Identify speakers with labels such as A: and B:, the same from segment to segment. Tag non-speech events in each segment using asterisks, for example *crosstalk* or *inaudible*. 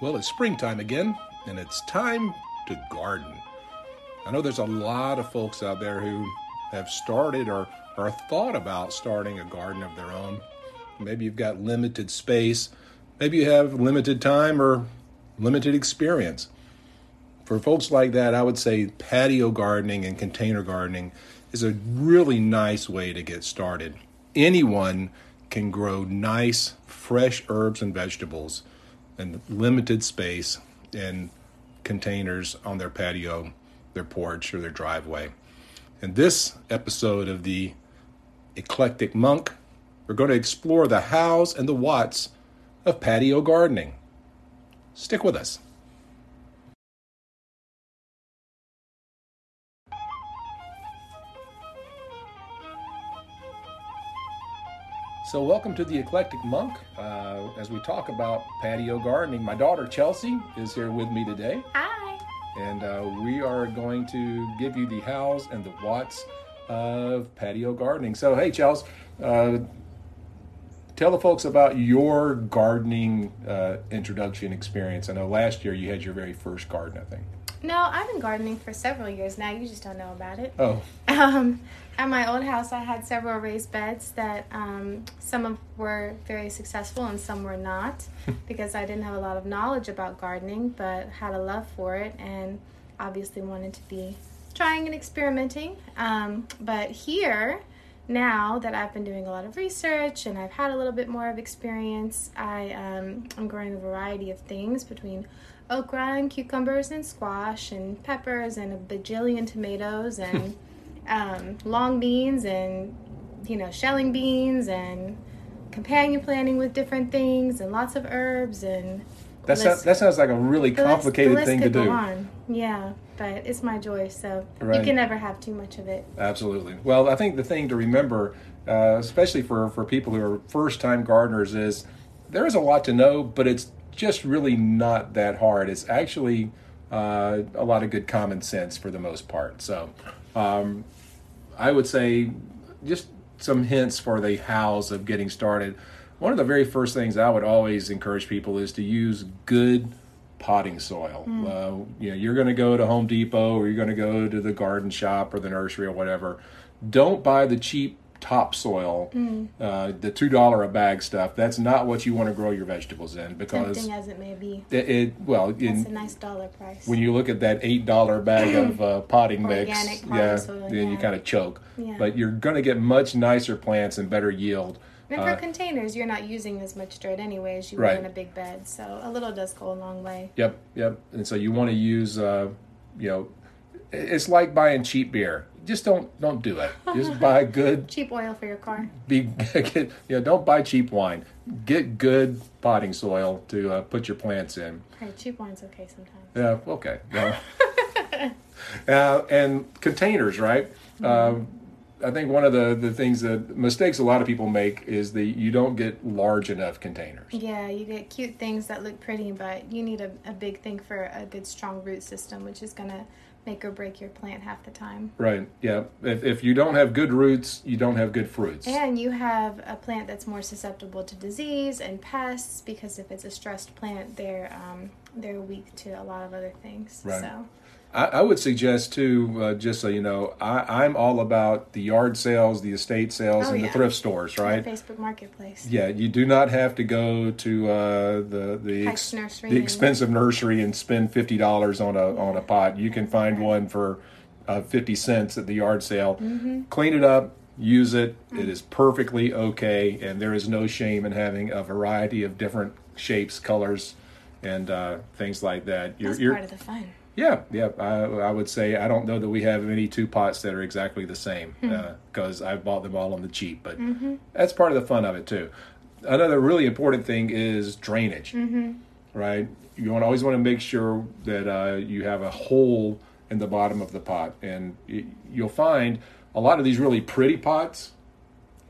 A: Well, it's springtime again, and it's time to garden. I know there's a lot of folks out there who have started or, or thought about starting a garden of their own. Maybe you've got limited space, maybe you have limited time or limited experience. For folks like that, I would say patio gardening and container gardening is a really nice way to get started. Anyone can grow nice, fresh herbs and vegetables in limited space and containers on their patio, their porch, or their driveway. In this episode of the Eclectic Monk, we're going to explore the hows and the whats of patio gardening. Stick with us. So, welcome to the Eclectic Monk. Uh, as we talk about patio gardening, my daughter Chelsea is here with me today.
B: Hi.
A: And uh, we are going to give you the hows and the whats of patio gardening. So, hey, Chelsea, uh, tell the folks about your gardening uh, introduction experience. I know last year you had your very first garden, I think.
B: No, I've been gardening for several years now. You just don't know about it.
A: Oh, *laughs*
B: Um, at my old house, I had several raised beds that um, some of were very successful and some were not *laughs* because I didn't have a lot of knowledge about gardening, but had a love for it and obviously wanted to be trying and experimenting. Um, but here, now that I've been doing a lot of research and I've had a little bit more of experience, I um, I'm growing a variety of things between okra and cucumbers and squash and peppers and a bajillion tomatoes and *laughs* um, long beans and you know shelling beans and companion planting with different things and lots of herbs and
A: that, sounds, that sounds like a really complicated
B: list
A: thing to do.
B: on. Yeah, but it's my joy, so
A: Right.
B: you can never have too much of it.
A: Absolutely. Well, I think the thing to remember, uh, especially for, for people who are first time gardeners, is there is a lot to know, but it's just really not that hard. It's actually uh, a lot of good common sense for the most part. So um, I would say just some hints for the hows of getting started. One of the very first things I would always encourage people is to use good potting soil. Uh, you know, you're going to go to Home Depot or you're going to go to the garden shop or the nursery or whatever. Don't buy the cheap topsoil, uh, the two dollar a bag stuff. That's not what you want to grow your vegetables in because
B: Tempting as it may be,
A: it, it well, in,
B: a nice dollar price.
A: when you look at that eight dollar bag of uh, *clears throat* potting mix, yeah,
B: soil,
A: then you kind of choke.
B: Yeah.
A: But you're going to get much nicer plants and better yield.
B: and for
A: uh,
B: containers, you're not using as much dirt anyway as you
A: Right.
B: would in a big bed, so a little does go a long way.
A: Yep, yep. And so you want to use, uh, you know, it's like buying cheap beer. Just don't don't do it. Just buy good. *laughs*
B: Cheap oil for your car.
A: Be get, you know, don't buy cheap wine. Get good potting soil to uh, put your plants in.
B: Hey, cheap wine's okay sometimes.
A: Yeah, okay. *laughs* Uh, and containers, right? Um, I think one of the, the things that mistakes a lot of people make is that you don't get large enough containers.
B: Yeah, you get cute things that look pretty, but you need a, a big thing for a good strong root system, which is gonna make or break your plant half the time.
A: Right. Yeah. If, if you don't have good roots, you don't have good fruits.
B: And you have a plant that's more susceptible to disease and pests because if it's a stressed plant, they're um, they're weak to a lot of other things.
A: Right.
B: So
A: I, I would suggest too, uh, just so you know, I, I'm all about the yard sales, the estate sales,
B: Oh,
A: and the thrift stores. Right?
B: Facebook Marketplace.
A: Yeah, you do not have to go to uh, the the,
B: nursery
A: the expensive nursery and spend fifty dollars on a on a pot. You can find one for uh, fifty cents at the yard sale.
B: Mm-hmm.
A: Clean it up, use it. It is perfectly okay, and there is no shame in having a variety of different shapes, colors, and uh, things like that. You're,
B: That's
A: you're,
B: part of the fun.
A: Yeah, yeah. I, I would say I don't know that we have any two pots that are exactly the same hmm. uh, because I've bought them all on the cheap, but mm-hmm. that's part of the fun of it too. Another really important thing is drainage, mm-hmm. right? You want always want to make sure that uh, you have a hole in the bottom of the pot, and you'll find a lot of these really pretty pots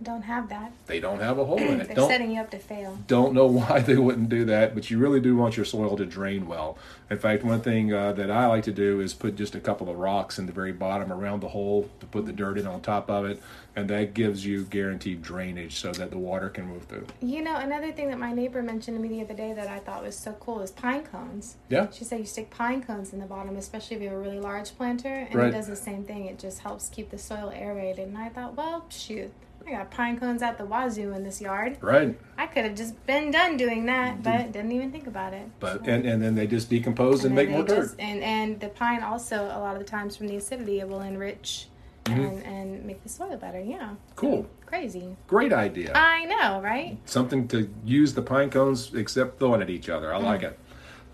B: Don't have that.
A: they don't have a hole in it.
B: They're
A: Don't
B: setting you up to fail.
A: don't know *laughs* why they wouldn't do that, but you really do want your soil to drain well. In fact, one thing uh, that I like to do is put just a couple of rocks in the very bottom around the hole to put the dirt in on top of it, and that gives you guaranteed drainage so that the water can move through.
B: You know, another thing that my neighbor mentioned to me the other day that I thought was so cool is pine cones.
A: Yeah.
B: She said you stick pine cones in the bottom, especially if you have a really large planter, and
A: Right.
B: it does the same thing. It just helps keep the soil aerated. And I thought, well, shoot, I got pine cones at the wazoo in this yard.
A: Right.
B: I could have just been done doing that, but didn't even think about it.
A: But
B: So-
A: and, and then they just decompose and,
B: then
A: make more
B: they
A: dirt.
B: just- And and the pine also a lot of the times from the acidity it will enrich and, and make the soil better. Yeah.
A: Mm-hmm. Cool.
B: Crazy.
A: Great idea.
B: I know, right?
A: Something to use the pine cones except throwing at each other. I
B: Mm.
A: like it.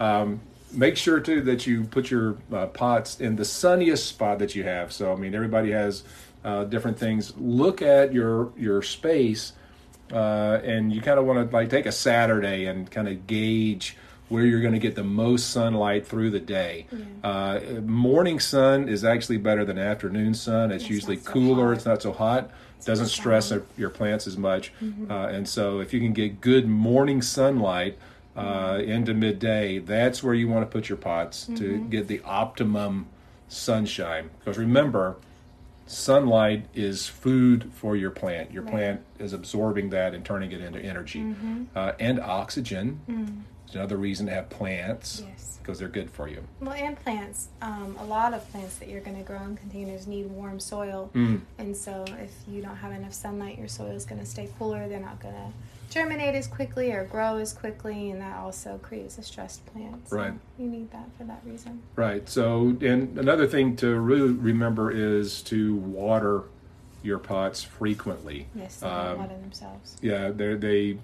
A: Um, make sure too that you put your uh, pots in the sunniest spot that you have. So I mean, everybody has uh, different things. Look at your your space, uh, and you kind of want to like take a Saturday and kind of gauge where you're going to get the most sunlight through the day. Uh, morning sun is actually better than afternoon sun. It's
B: It's
A: usually
B: so
A: cooler.
B: hot.
A: It's not so hot. Doesn't
B: not
A: stress
B: so
A: your plants as much. Uh, and so if you can get good morning sunlight uh, into midday, that's where you want to put your pots to get the optimum sunshine. Because remember, sunlight is food for your plant. Your
B: Right.
A: plant is absorbing that and turning it into energy uh, and oxygen. It's another reason to have plants
B: Yes.
A: because they're good for you.
B: Well, and plants. Um, a lot of plants that you're going to grow in containers need warm soil,
A: Mm.
B: and so if you don't have enough sunlight, your soil is going to stay cooler. They're not going to germinate as quickly or grow as quickly, and that also creates a stressed plant. So
A: Right.
B: You need that for that reason.
A: Right. So, and another thing to really remember is to water your pots frequently.
B: Yes, they
A: Um,
B: don't water themselves.
A: Yeah, they they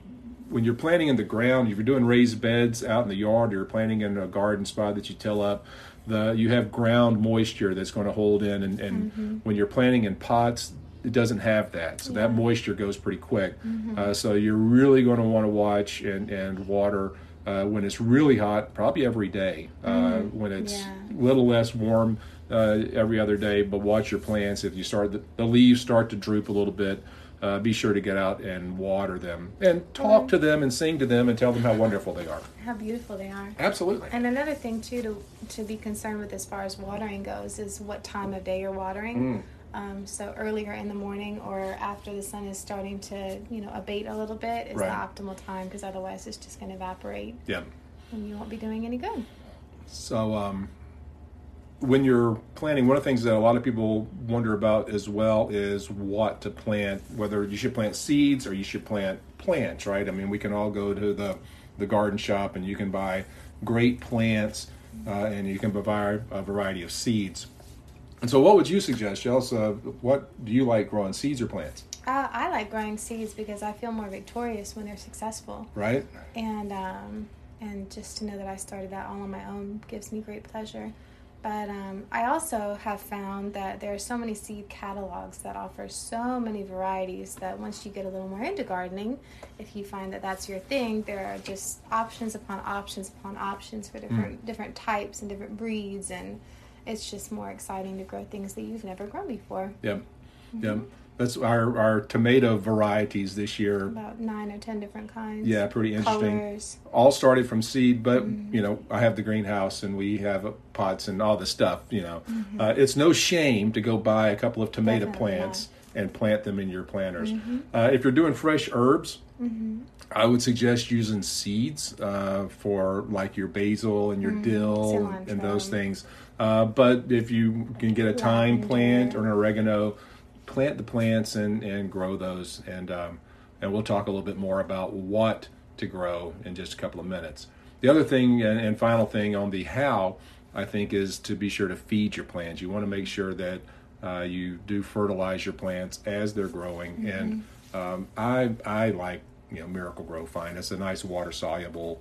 A: when you're planting in the ground, if you're doing raised beds out in the yard, or you're planting in a garden spot that you till up, the you have ground moisture that's going to hold in, and, and when you're planting in pots, it doesn't have that, so that moisture goes pretty quick. Uh, so you're really going to want to watch and and water. Uh, when it's really hot, probably every day. Uh, when it's
B: Yeah.
A: a little less warm, uh, every other day. But watch your plants. If you start the, the leaves start to droop a little bit, uh, be sure to get out and water them and talk to them and sing to them and tell them how wonderful they are.
B: How beautiful they are.
A: Absolutely.
B: And another thing too to to be concerned with as far as watering goes is what time of day you're watering.
A: Mm.
B: Um, so earlier in the morning or after the sun is starting to you know abate a little bit is
A: Right.
B: the optimal time because otherwise it's just going to evaporate
A: Yeah.
B: and you won't be doing any good.
A: So, um, when you're planting, one of the things that a lot of people wonder about as well is what to plant, whether you should plant seeds or you should plant plants, right? I mean, we can all go to the, the garden shop and you can buy great plants uh, and you can buy a variety of seeds. And so, what would you suggest, Chelsea? What do you like growing, seeds or plants?
B: Uh, I like growing seeds because I feel more victorious when they're successful,
A: Right?
B: and um, and just to know that I started that all on my own gives me great pleasure. But um, I also have found that there are so many seed catalogs that offer so many varieties that once you get a little more into gardening, if you find that that's your thing, there are just options upon options upon options for different different types and different breeds, and it's just more exciting to grow things that you've never grown before.
A: Yep. Yep. That's our, our tomato varieties this year.
B: About nine or ten different kinds.
A: Yeah, pretty interesting.
B: Colors.
A: all started from seed, but
B: Mm-hmm.
A: you know, I have the greenhouse and we have uh, pots and all this stuff. You know,
B: Mm-hmm.
A: uh, it's no shame to go buy a couple of tomato
B: Definitely
A: plants and plant them in your planters.
B: Mm-hmm.
A: Uh, if you're doing fresh herbs, I would suggest using seeds uh, for like your basil and your dill and those things. Uh, but if you can get a thyme
B: Lavender.
A: plant or an oregano, plant the plants and, and grow those. And um, and we'll talk a little bit more about what to grow in just a couple of minutes. The other thing and, and final thing on the how, I think, is to be sure to feed your plants. You want to make sure that uh, you do fertilize your plants as they're growing. And um, I I like you know Miracle-Gro Fine. It's a nice water soluble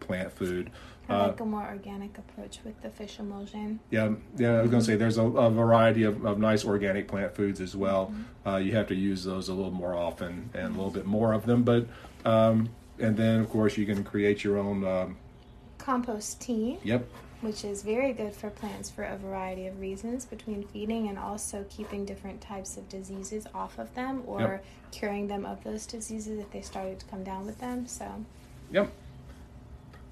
A: plant food.
B: I
A: Uh,
B: like a more organic approach with the fish emulsion.
A: yeah, yeah. I was going to say there's a, a variety of, of nice organic plant foods as well. Uh, you have to use those a little more often and a little bit more of them. But um, and then of course you can create your own. Um,
B: Compost tea,
A: yep.
B: Which is very good for plants for a variety of reasons, between feeding and also keeping different types of diseases off of them or
A: Yep.
B: curing them of those diseases if they started to come down with them. So,
A: Yep.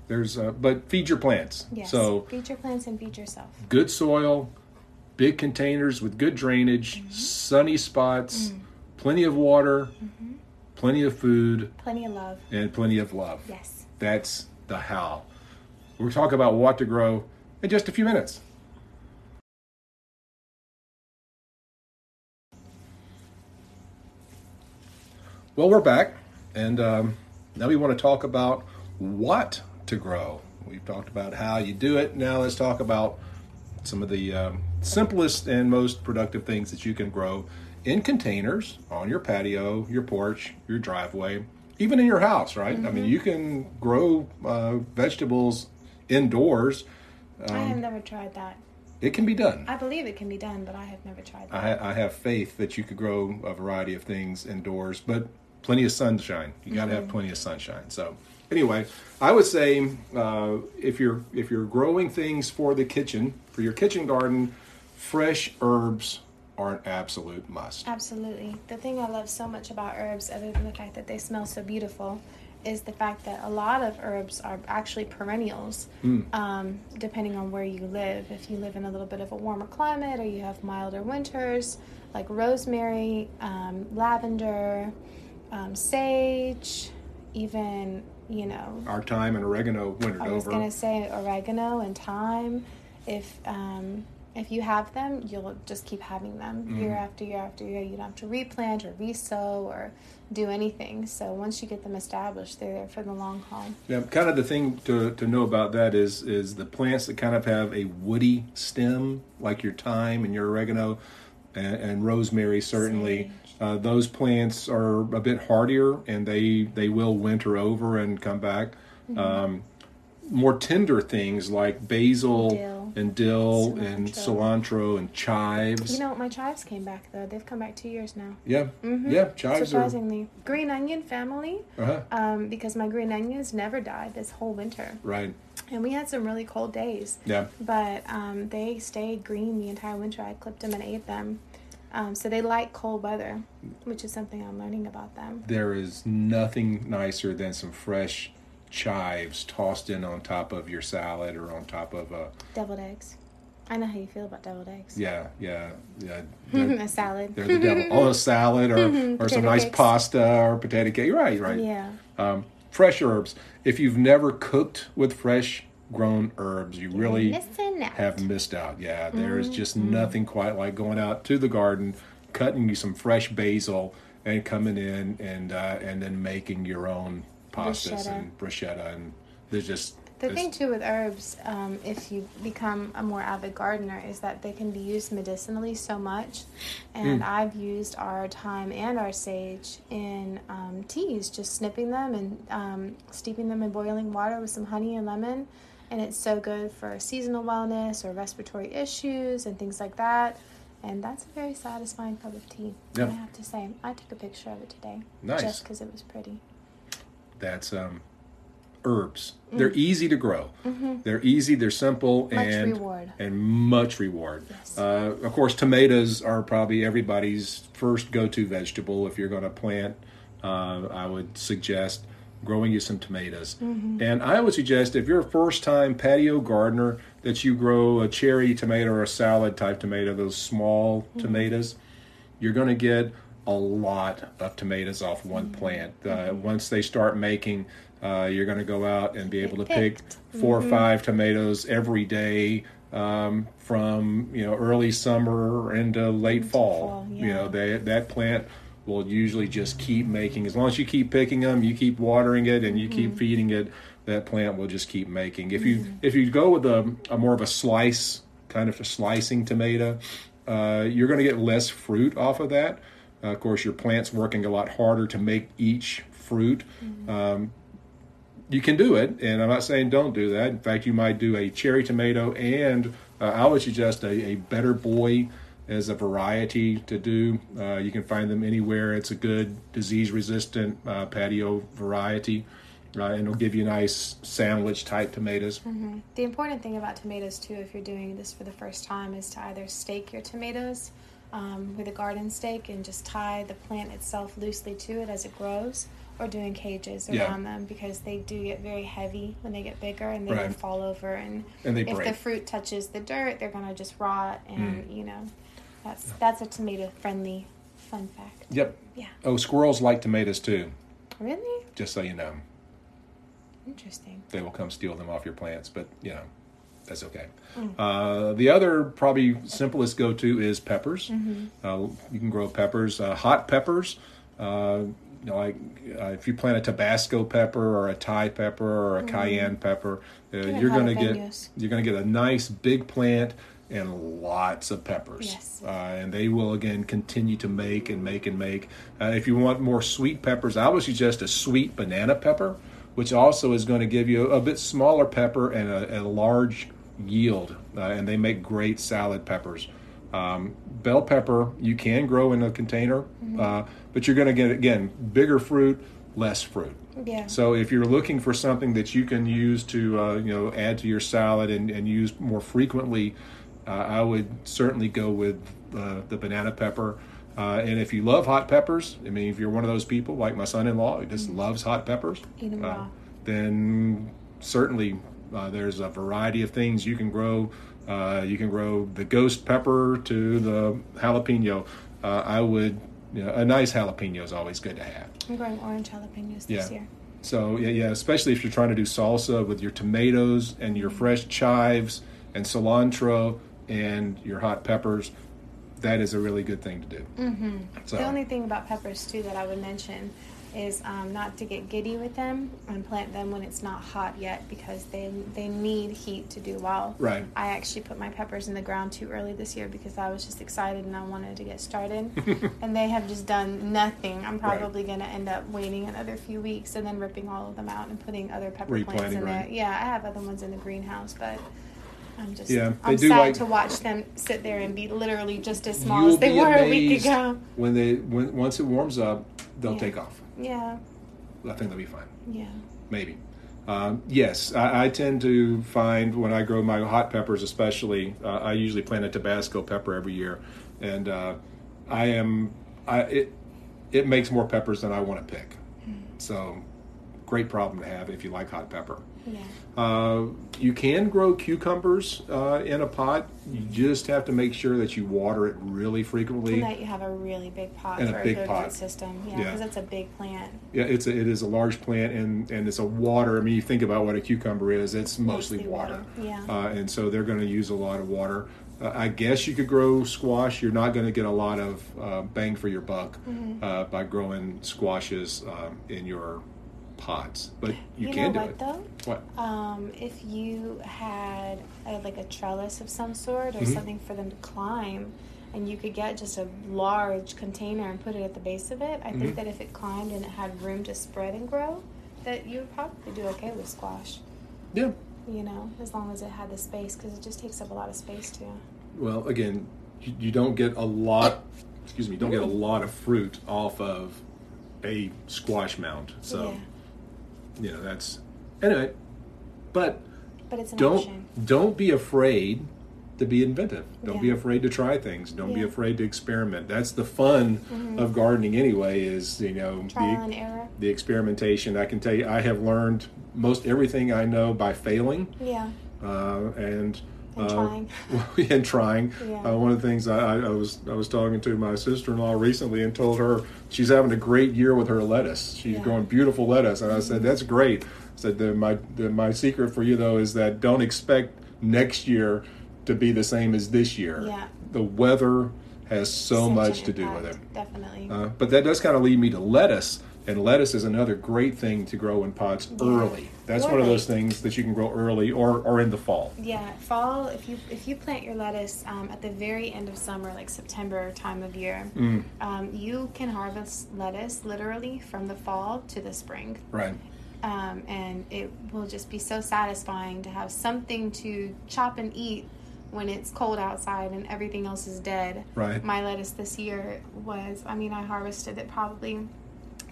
A: There's uh, but feed your plants.
B: yes,
A: So
B: feed your plants and feed yourself.
A: good soil, big containers with good drainage, mm-hmm. sunny spots, mm-hmm. plenty of water, mm-hmm. plenty of food,
B: Plenty of love.
A: and plenty of love.
B: Yes.
A: That's the how. We'll talk about what to grow in just a few minutes. Well, we're back, and um, now we want to talk about what to grow. We've talked about how you do it. Now let's talk about some of the um, simplest and most productive things that you can grow in containers on your patio, your porch, your driveway, even in your house, right? I mean, you can grow uh, vegetables indoors.
B: I have never tried that.
A: It can be done.
B: I believe it can be done, but I have never tried that.
A: I, I have faith that you could grow a variety of things indoors, but plenty of sunshine. You got to have plenty of sunshine. So, anyway, I would say uh, if you're if you're growing things for the kitchen, for your kitchen garden, fresh herbs are an absolute must.
B: Absolutely. The thing I love so much about herbs, other than the fact that they smell so beautiful, is the fact that a lot of herbs are actually perennials, um, depending on where you live. If you live in a little bit of a warmer climate or you have milder winters, like rosemary, um, lavender, um, sage, even, you know,
A: Our time and oregano wintered over.
B: I was gonna say oregano and thyme. If um, if you have them, you'll just keep having them
A: Mm-hmm.
B: year after year after year. You don't have to replant or resow or do anything. So once you get them established, they're there for the long haul.
A: Yeah, kind of the thing to, to know about that is is the plants that kind of have a woody stem, like your thyme and your oregano, and, and rosemary certainly. Uh, those plants are a bit hardier, and they they will winter over and come back.
B: Mm-hmm.
A: Um, more tender things like basil
B: Dill.
A: And dill and
B: Cilantro.
A: cilantro and chives.
B: You know, my chives came back though. They've come back two years now.
A: yeah,
B: Mhm.
A: yeah, chives are.
B: Surprisingly, green onion family.
A: Uh-huh,
B: Um, because my green onions never died this whole winter,
A: right.
B: and we had some really cold days.
A: Yeah.
B: but um, they stayed green the entire winter. I clipped them and ate them. Um, so they like cold weather, which is something I'm learning about them.
A: There is nothing nicer than some fresh chives tossed in on top of your salad or on top of a
B: Deviled eggs. I know how you feel about deviled eggs.
A: yeah yeah yeah *laughs*
B: a salad.
A: they're the devil on a salad or *laughs* or some nice
B: cakes.
A: pasta or potato cake right right
B: Yeah.
A: um, fresh herbs if you've never cooked with fresh grown herbs you really have missed out yeah there's just
B: Mm-hmm.
A: nothing quite like going out to the garden cutting you some fresh basil and coming in and uh, and then making your own pastas
B: Bruschetta.
A: and bruschetta and there's just
B: The thing too with herbs, um, if you become a more avid gardener, is that they can be used medicinally so much. And
A: Mm.
B: I've used our thyme and our sage in um, teas, just snipping them and um, steeping them in boiling water with some honey and lemon. And it's so good for seasonal wellness or respiratory issues and things like that. And that's a very satisfying cup of tea.
A: Yeah.
B: I have to say, I took a picture of it today,
A: Nice.
B: just because it was pretty.
A: That's um, herbs. They're easy to grow. They're easy. They're simple
B: Mm. Mm-hmm. Much
A: and
B: reward.
A: and much reward.
B: Yes.
A: Uh, of course, tomatoes are probably everybody's first go-to vegetable. If you're going to plant, uh, I would suggest growing you some tomatoes.
B: Mm-hmm.
A: And I would suggest if you're a first-time patio gardener that you grow a cherry tomato or a salad type tomato, those small
B: Mm-hmm.
A: tomatoes you're going to get a lot of tomatoes off one
B: Mm-hmm.
A: plant. Uh, once they start making, uh, you're going to go out and be able to pick 4
B: Mm-hmm.
A: or five tomatoes every day um, from you know early summer into late fall.
B: fall,
A: You know they, that plant will usually just keep making as long as you keep picking them, you keep watering it, and you
B: Mm-hmm.
A: keep feeding it. That plant will just keep making. If you if you go with a, a more of a slice kind of a slicing tomato, uh, you're going to get less fruit off of that. Uh, of course, your plant's working a lot harder to make each fruit. Um, you can do it, and I'm not saying don't do that. In fact, you might do a cherry tomato, and uh, I would suggest a, a better boy as a variety to do. Uh, you can find them anywhere. It's a good disease resistant uh, patio variety, and it'll give you nice sandwich type tomatoes.
B: The important thing about tomatoes, too, if you're doing this for the first time, is to either stake your tomatoes um, with a garden stake and just tie the plant itself loosely to it as it grows, or doing cages
A: Yeah.
B: around them because they do get very heavy when they get bigger and they
A: Right.
B: fall over. And,
A: And they
B: if
A: break.
B: the fruit touches the dirt, they're gonna just rot. And you know, that's that's a tomato friendly Fun fact.
A: Yep.
B: Yeah.
A: Oh, squirrels like tomatoes too.
B: Really?
A: Just so you know,
B: Interesting.
A: they will come steal them off your plants, but you know, that's okay.
B: Mm.
A: Uh, the other probably simplest go to is peppers.
B: Mm-hmm.
A: Uh, you can grow peppers, uh, hot peppers. Uh, you know, like uh, if you plant a Tabasco pepper or a Thai pepper or a cayenne pepper, uh. You're going to get you're going to get a nice big plant and lots of peppers.
B: Yes.
A: Uh, and they will again continue to make and make and make. Uh, if you want more sweet peppers, I would suggest a sweet banana pepper, which also is going to give you a, bit smaller pepper and a, a large yield. Uh, and they make great salad peppers. Um, bell pepper you can grow in a container, uh, but you're going to get again bigger fruit, less fruit.
B: Yeah.
A: So if you're looking for something that you can use to uh, you know add to your salad and, and use more frequently, uh, I would certainly go with uh, the banana pepper. Uh, and if you love hot peppers, I mean, if you're one of those people like my son-in-law who just loves hot peppers, uh, then certainly uh, there's a variety of things you can grow. Uh, you can grow the ghost pepper to the jalapeno. Uh, I would, you know, a nice jalapeno is always good to have.
B: I'm growing orange jalapenos this
A: Yeah.
B: year.
A: So yeah, yeah, especially if you're trying to do salsa with your tomatoes and your fresh chives and cilantro and your hot peppers, that is a really good thing to do.
B: Mm-hmm.
A: So
B: The only thing about peppers too that I would mention is um, not to get giddy with them and plant them when it's not hot yet because they they need heat to do well.
A: right,
B: I actually put my peppers in the ground too early this year because I was just excited and I wanted to get started. *laughs* and they have just done nothing. I'm
A: Right.
B: probably going to end up waiting another few weeks and then ripping all of them out and putting other pepper plants in there. Yeah, I have other ones in the greenhouse, but I'm just
A: Yeah,
B: I'm sad
A: like-
B: to watch them sit there and be literally just as small as they were a week ago.
A: when they when once it warms up, they'll
B: Yeah.
A: take off.
B: Yeah,
A: I think they'll be fine.
B: yeah.
A: Maybe. Um, yes, I, I tend to find when I grow my hot peppers, especially, uh, I usually plant a Tabasco pepper every year, and uh, I am I it it makes more peppers than I want to pick. So, great problem to have if you like hot pepper.
B: Yeah.
A: Uh, you can grow cucumbers uh, in a pot. You just have to make sure that you water it really frequently.
B: And that you have a really big pot
A: And a
B: for a,
A: big
B: good
A: pot.
B: system. Yeah,
A: Yeah.
B: because it's a big plant.
A: Yeah, it's a, it is a large plant and and it's a water. I mean, you think about what a cucumber is; it's mostly,
B: Mostly
A: water.
B: water, yeah.
A: Uh, and so they're going to use a lot of water. Uh, I guess you could grow squash. You're not going to get a lot of uh, bang for your buck
B: Mm-hmm.
A: uh, by growing squashes um, in your pots, but you,
B: You,
A: can
B: know
A: do
B: what
A: it.
B: though?
A: What?
B: Um, if you had uh, like a trellis of some sort or
A: Mhm.
B: something for them to climb, and you could get just a large container and put it at the base of it, I
A: Mhm.
B: think that if it climbed and it had room to spread and grow, that you would probably do okay with squash.
A: Yeah.
B: You know, as long as it had the space, because it just takes up a lot of space too.
A: Well, again, you, you don't get a lot. Excuse me. Don't get a lot of fruit off of a squash mound. So
B: yeah,
A: you know that's anyway. But
B: but it's an
A: don't
B: option.
A: don't be afraid to be inventive. Don't be afraid to try things. Don't be afraid to experiment. That's the fun
B: Mhm.
A: of gardening anyway. Is you know
B: Trial
A: the,
B: and error.
A: the experimentation. I can tell you, I have learned most everything I know by failing
B: Yeah,
A: uh, and.
B: and
A: uh, *laughs* and trying.
B: Yeah.
A: Uh, one of the things I, I, I was I was talking to my sister in law recently and told her she's having a great year with her lettuce. She's
B: Yeah.
A: growing beautiful lettuce, and I said that's great. I said the, my the, my secret for you though is that don't expect next year to be the same as this year.
B: Yeah.
A: The weather has so
B: Such
A: much to do with it.
B: Definitely.
A: Uh, but that does kind of lead me to lettuce, and lettuce is another great thing to grow in pots early. That's
B: Or
A: one of those things that you can grow early or, or in the fall.
B: Yeah, fall. If you if you plant your lettuce um, at the very end of summer, like September time of year,
A: Mm,
B: um, you can harvest lettuce literally from the fall to the spring,
A: right.
B: um, and it will just be so satisfying to have something to chop and eat when it's cold outside and everything else is dead.
A: Right.
B: My lettuce this year was, I mean, I harvested it probably.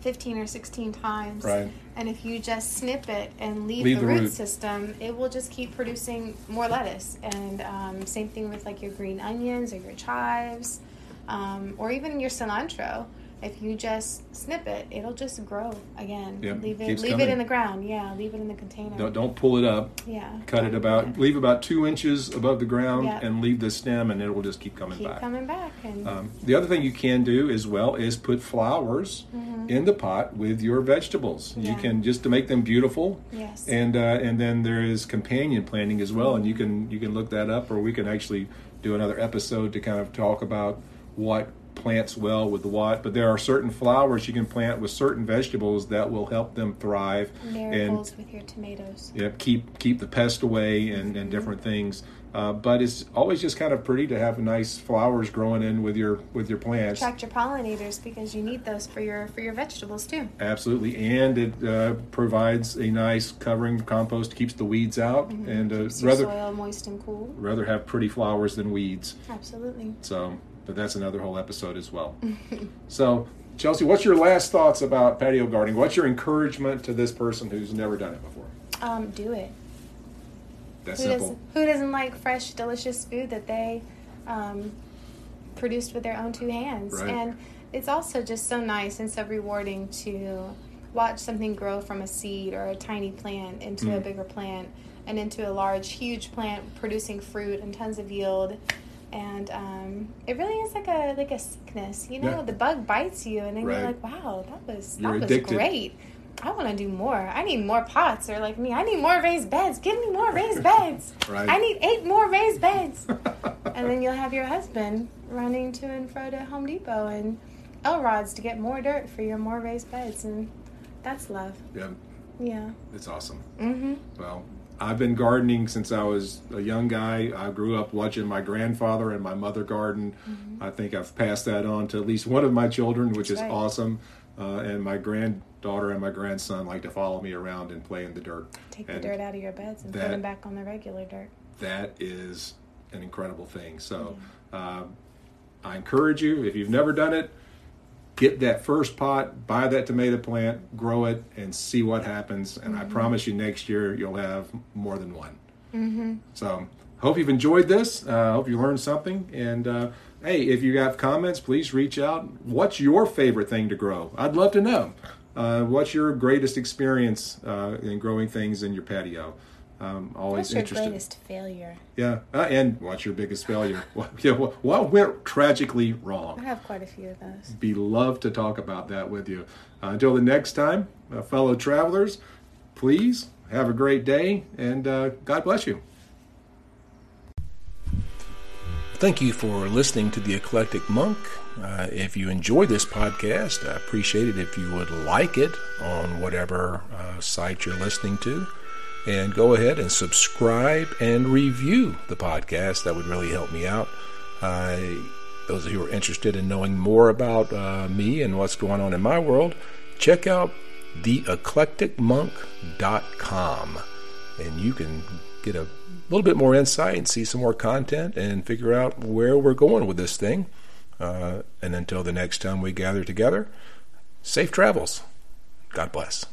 B: 15 or 16 times.
A: Right.
B: And if you just snip it and leave,
A: Leave
B: the,
A: the
B: root,
A: root.
B: system, it will just keep producing more lettuce. And um, same thing with like your green onions or your chives, um, or even your cilantro. If you just snip it, it'll just grow again.
A: Yep,
B: Leave it
A: keeps
B: leave
A: coming.
B: it in the ground. Yeah, leave it in the container.
A: Don't, don't pull it up.
B: yeah.
A: Cut it about,
B: yeah.
A: leave about two inches above the ground
B: Yeah.
A: and leave the stem and it will just keep coming
B: keep
A: back.
B: coming back and
A: Um, the other thing you can do as well is put flowers in the pot with your vegetables. You
B: Mm-hmm.
A: Can just to make them beautiful.
B: yes.
A: And uh, and then there is companion planting as well, and you can you can look that up, or we can actually do another episode to kind of talk about what plants well with the what. But there are certain flowers you can plant with certain vegetables that will help them thrive
B: Miracles with your tomatoes.
A: and yep, keep keep the pest away and, and different things. Uh, but it's always just kind of pretty to have nice flowers growing in with your with your plants.
B: Attract your pollinators because you need those for your for your vegetables too.
A: Absolutely, and it uh, provides a nice covering compost, keeps the weeds out, and uh,
B: Mm-hmm. Keeps your
A: rather
B: soil moist and cool.
A: rather have pretty flowers than weeds.
B: Absolutely.
A: So, but that's another whole episode as well. *laughs* so, Chelsea, what's your last thoughts about patio gardening? What's your encouragement to this person who's never done it before?
B: Um, do it.
A: That's
B: Who
A: simple.
B: doesn't, who doesn't like fresh, delicious food that they um, produced with their own two hands?
A: Right.
B: And it's also just so nice and so rewarding to watch something grow from a seed or a tiny plant into
A: Mm.
B: a bigger plant and into a large, huge plant producing fruit and tons of yield. And um, it really is like a like a sickness, you know.
A: Yeah.
B: The bug bites you, and then
A: Right.
B: you're like, "Wow, that was
A: You're
B: that was
A: addicted.
B: great." I want to do more. I need more pots. Or like me, I need more raised beds. Give me more raised *laughs* beds.
A: Right.
B: I need eight more raised beds. *laughs* and then you'll have your husband running to and fro to Home Depot and Elrod's to get more dirt for your more raised beds, and that's love.
A: yeah,
B: Yeah.
A: it's awesome.
B: Mm-hmm.
A: Well, I've been gardening since I was a young guy. I grew up watching my grandfather and my mother garden. I think I've passed that on to at least one of my children, which
B: That's
A: is
B: right.
A: awesome. Uh, and my granddaughter and my grandson like to follow me around and play in the dirt.
B: Take the dirt out of your beds and
A: that-
B: put them back on the regular dirt.
A: That is an incredible thing. So uh, I encourage you, if you've never done it, get that first pot, buy that tomato plant, grow it, and see what happens. And I promise you, next year you'll have more than one.
B: Mm-hmm.
A: So, hope you've enjoyed this. Uh, hope you learned something. And uh, hey, if you have comments, please reach out. What's your favorite thing to grow? I'd love to know. Uh, what's your greatest experience uh, in growing things in your patio? Um, always
B: What's your
A: interested.
B: greatest failure?
A: Yeah, uh, and what's your biggest failure? *laughs* What, yeah, what, what went tragically wrong?
B: I have quite a few of those.
A: Be love to talk about that with you. Uh, until the next time, uh, fellow travelers, please have a great day and uh, God bless you. Thank you for listening to The Eclectic Monk. Uh, if you enjoy this podcast, I appreciate it if you would like it on whatever uh, site you're listening to. And go ahead and subscribe and review the podcast. That would really help me out. Uh, those of you who are interested in knowing more about uh, me and what's going on in my world, check out theeclecticmonk.com. And you can get a little bit more insight and see some more content and figure out where we're going with this thing. Uh, and until the next time we gather together, safe travels. God bless.